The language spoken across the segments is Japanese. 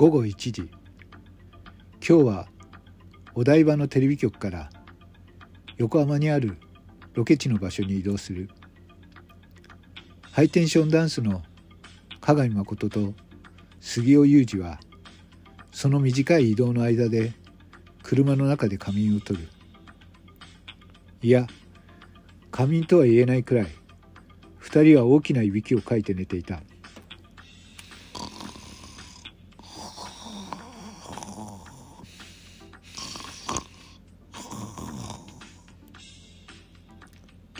午後1時。今日はお台場のテレビ局から横浜にあるロケ地の場所に移動する。ハイテンションダンスの加賀美誠と杉尾裕二はその短い移動の間で車の中で仮眠をとる。いや仮眠とは言えないくらい二人は大きないびきをかいて寝ていた。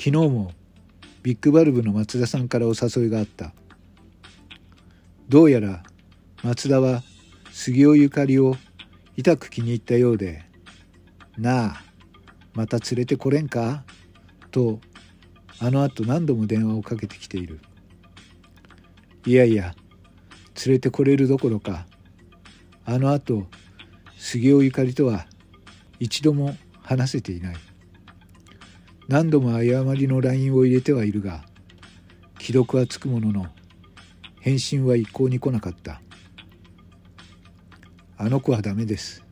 昨日もビッグバルブの松田さんからお誘いがあった。どうやら松田は杉尾ゆかりを痛く気に入ったようで「なあまた連れてこれんか?」とあのあと何度も電話をかけてきている。いやいや連れてこれるどころかあのあと杉尾ゆかりとは一度も話せていない。何度も誤りの LINE を入れてはいるが既読はつくものの返信は一向に来なかった。あの子はダメです。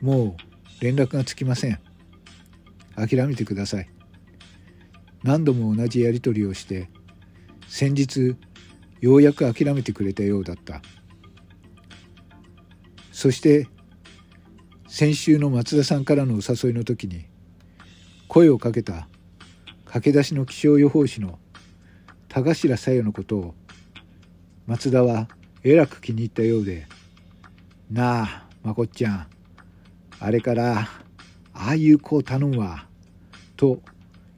もう連絡がつきません。諦めてください。何度も同じやり取りをして先日ようやく諦めてくれたようだった。そして先週の松田さんからのお誘いの時に声をかけた駆け出しの気象予報士の田頭小夜のことを松田はえらく気に入ったようで「なあまこっちゃんあれからああいう子を頼むわ」と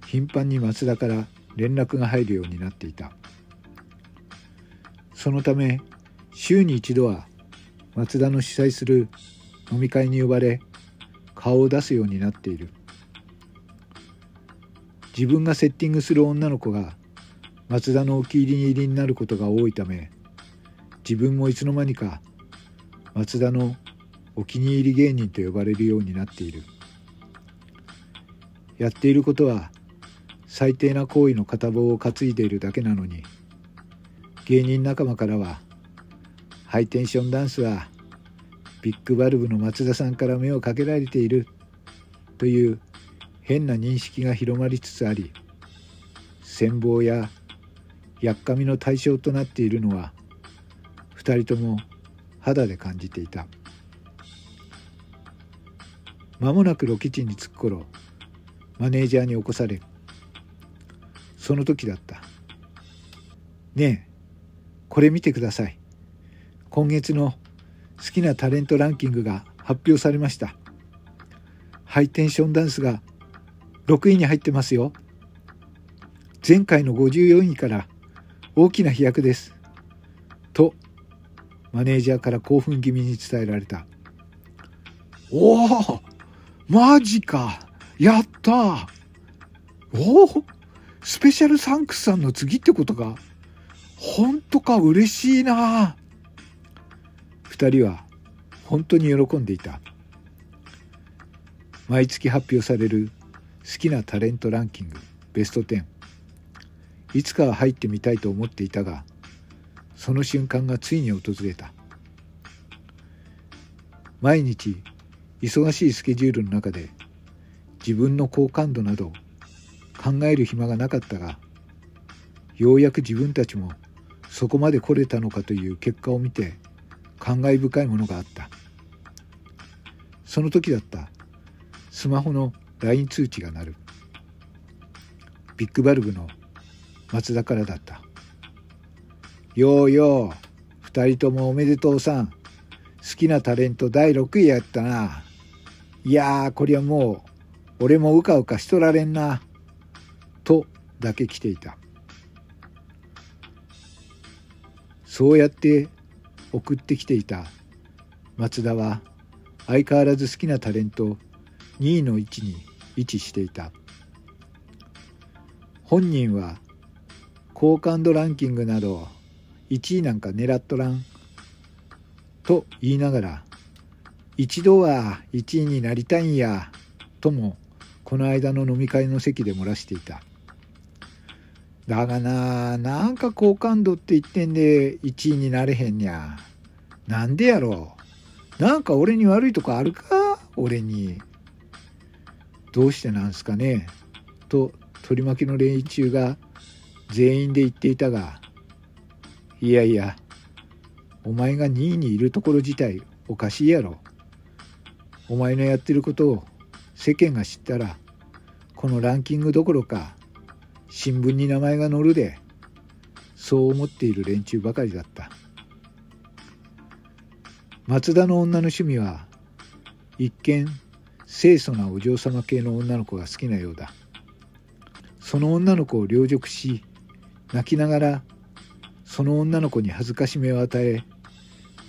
頻繁に松田から連絡が入るようになっていたそのため週に一度は松田の主催する飲み会に呼ばれ顔を出すようになっている。自分がセッティングする女の子が松田のお気に入りになることが多いため自分もいつの間にか松田のお気に入り芸人と呼ばれるようになっている。やっていることは最低な行為の片棒を担いでいるだけなのに芸人仲間からはハイテンションダンスはビッグバルブの松田さんから目をかけられているという変な認識が広まりつつあり戦望ややっかみの対象となっているのは2人とも肌で感じていた。間もなくロケ地に着く頃マネージャーに起こされその時だった。ねえこれ見てください。今月の好きなタレントランキングが発表されました。ハイテンションダンスが6位に入ってますよ。前回の54位から大きな飛躍です。と、マネージャーから興奮気味に伝えられた。おおマジかやったおおスペシャルサンクスさんの次ってことか本当か嬉しいな二人は本当に喜んでいた毎月発表される好きなタレントランキングベスト10いつかは入ってみたいと思っていたがその瞬間がついに訪れた。毎日忙しいスケジュールの中で自分の好感度など考える暇がなかったがようやく自分たちもそこまで来れたのかという結果を見て感慨深いものがあった。その時だった。スマホの LINE 通知が鳴る。ビッグバルブの松田からだった。ようよう二人ともおめでとうさん。好きなタレント第6位やったな。いやーこりゃもう俺もうかうかしとられんな。とだけ来ていた。そうやって送ってきていた松田は相変わらず好きなタレント2位の位置に位置していた。本人は好感度ランキングなど1位なんか狙っとらん。と言いながら一度は1位になりたいんやともこの間の飲み会の席で漏らしていた。だがななんか好感度って言ってんで1位になれへんにゃ。なんでやろう。なんか俺に悪いとこあるか？俺に。どうしてなんすかね？と取り巻きの連中が全員で言っていたがいやいやお前が2位にいるところ自体おかしいやろ。お前のやってることを世間が知ったらこのランキングどころか新聞に名前が載るでそう思っている連中ばかりだった。松田の女の趣味は一見清楚なお嬢様系の女の子が好きなようだ。その女の子を凌辱し泣きながらその女の子に恥ずかしめを与え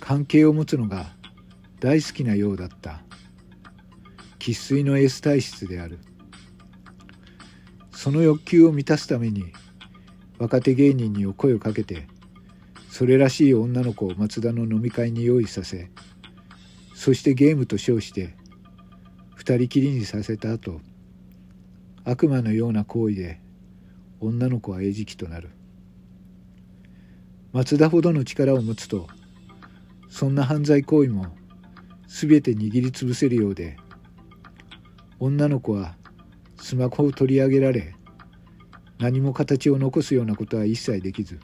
関係を持つのが大好きなようだった。生粋の S 体質である。その欲求を満たすために若手芸人にお声をかけてそれらしい女の子を松田の飲み会に用意させそしてゲームと称して二人きりにさせた後悪魔のような行為で女の子は餌食となる。松田ほどの力を持つとそんな犯罪行為も全て握りつぶせるようで女の子はスマホを取り上げられ何も形を残すようなことは一切できず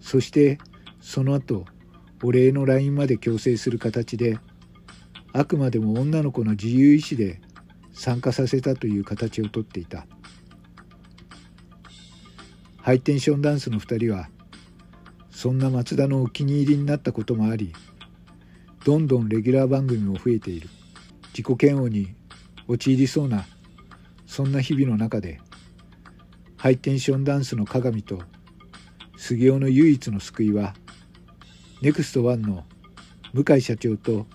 そしてその後お礼の LINE まで強制する形であくまでも女の子の自由意志で参加させたという形をとっていた。ハイテンションダンスの2人はそんな松田のお気に入りになったこともありどんどんレギュラー番組も増えている。自己嫌悪に陥りそうなそんな日々の中でハイテンションダンスの鏡と杉尾の唯一の救いはネクストワンの向井社長と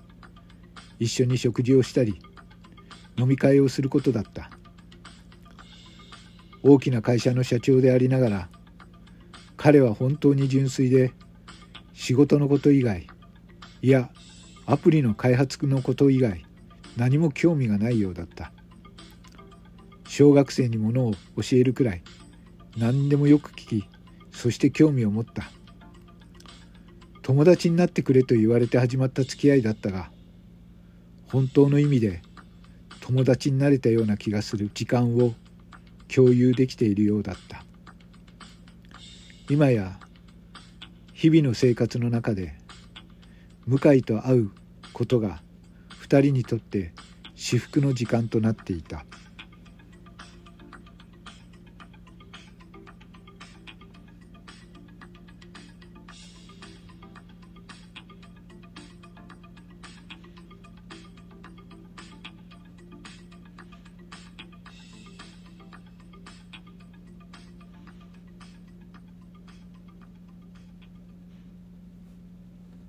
一緒に食事をしたり飲み会をすることだった。大きな会社の社長でありながら彼は本当に純粋で仕事のこと以外いやアプリの開発のこと以外何も興味がないようだった。小学生にものを教えるくらい何でもよく聞きそして興味を持った。友達になってくれと言われて始まった付き合いだったが本当の意味で友達になれたような気がする時間を共有できているようだった今や日々の生活の中で向井と会うことが2人にとって至福の時間となっていた。